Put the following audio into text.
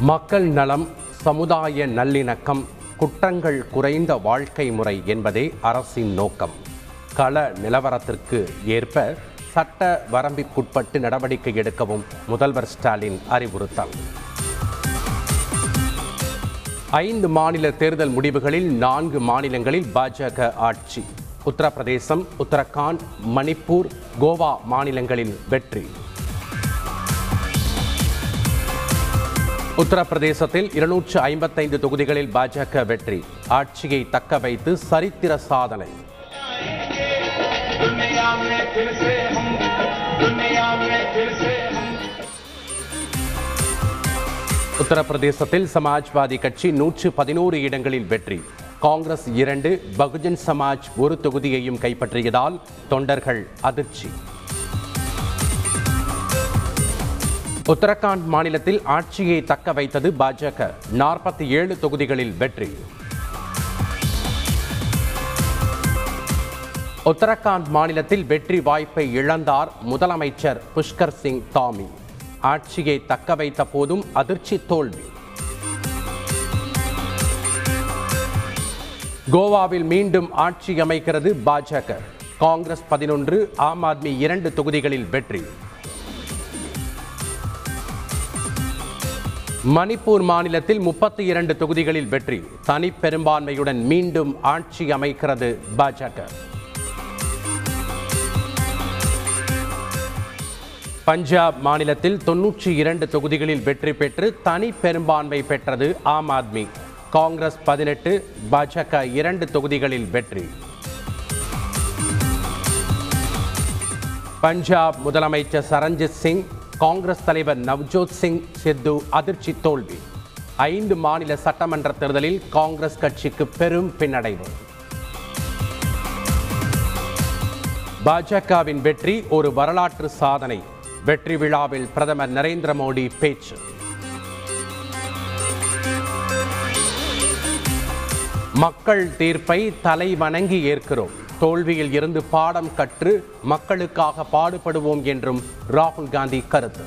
மக்கள் நலம் சமுதாய நல்லிணக்கம் குற்றங்கள் குறைந்த வாழ்க்கை முறை என்பதே அரசின் நோக்கம். கள நிலவரத்திற்கு ஏற்ப சட்ட வரம்பிற்குட்பட்டு நடவடிக்கை எடுக்கவும் முதல்வர் ஸ்டாலின் அறிவுறுத்தல். ஐந்து மாநில தேர்தல் முடிவுகளில் நான்கு மாநிலங்களில் பாஜக ஆட்சி. உத்தரப்பிரதேசம் உத்தரகாண்ட் மணிப்பூர் கோவா மாநிலங்களில் வெற்றி. உத்தரப்பிரதேசத்தில் இருநூற்று ஐம்பத்தைந்து தொகுதிகளில் பாஜக வெற்றி. ஆட்சியை தக்க வைத்து சரித்திர சாதனை. உத்தரப்பிரதேசத்தில் சமாஜ்வாதி கட்சி நூற்று பதினோரு இடங்களில் வெற்றி. காங்கிரஸ் இரண்டு பகுஜன் சமாஜ் ஒரு தொகுதியையும் கைப்பற்றியதால் தொண்டர்கள் அதிர்ச்சி. உத்தரகாண்ட் மாநிலத்தில் ஆட்சியை தக்க வைத்தது பாஜக. நாற்பத்தி ஏழு தொகுதிகளில் வெற்றி. உத்தரகாண்ட் மாநிலத்தில் வெற்றி வாய்ப்பை இழந்தார் முதலமைச்சர் புஷ்கர் சிங் தாமி. ஆட்சியை தக்க வைத்த போதும் அதிர்ச்சி தோல்வி. கோவாவில் மீண்டும் ஆட்சி அமைக்கிறது பாஜக. காங்கிரஸ் பதினொன்று ஆம் ஆத்மி இரண்டு தொகுதிகளில் வெற்றி. மணிப்பூர் மாநிலத்தில் முப்பத்தி இரண்டு தொகுதிகளில் வெற்றி. தனி பெரும்பான்மையுடன் மீண்டும் ஆட்சி அமைக்கிறது பாஜக. பஞ்சாப் மாநிலத்தில் தொன்னூற்றி இரண்டு தொகுதிகளில் வெற்றி பெற்று தனி பெரும்பான்மை பெற்றது ஆம் ஆத்மி. காங்கிரஸ் பதினெட்டு பாஜக இரண்டு தொகுதிகளில் வெற்றி. பஞ்சாப் முதலமைச்சர் சரண்ஜித் சிங் காங்கிரஸ் தலைவர் நவ்ஜோத் சிங் சித்து அதிர்ச்சி தோல்வி. ஐந்து மாநில சட்டமன்ற தேர்தலில் காங்கிரஸ் கட்சிக்கு பெரும் பின்னடைவு. பாஜகவின் வெற்றி ஒரு வரலாற்று சாதனை. வெற்றி விழாவில் பிரதமர் நரேந்திர மோடி பேச்சு. மக்கள் தீர்ப்பை தலை வணங்கி ஏற்கிறோம். தோல்வியில் இருந்து பாடம் கற்று மக்களுக்காக பாடுபடுவோம் என்றும் ராகுல் காந்தி கருத்து.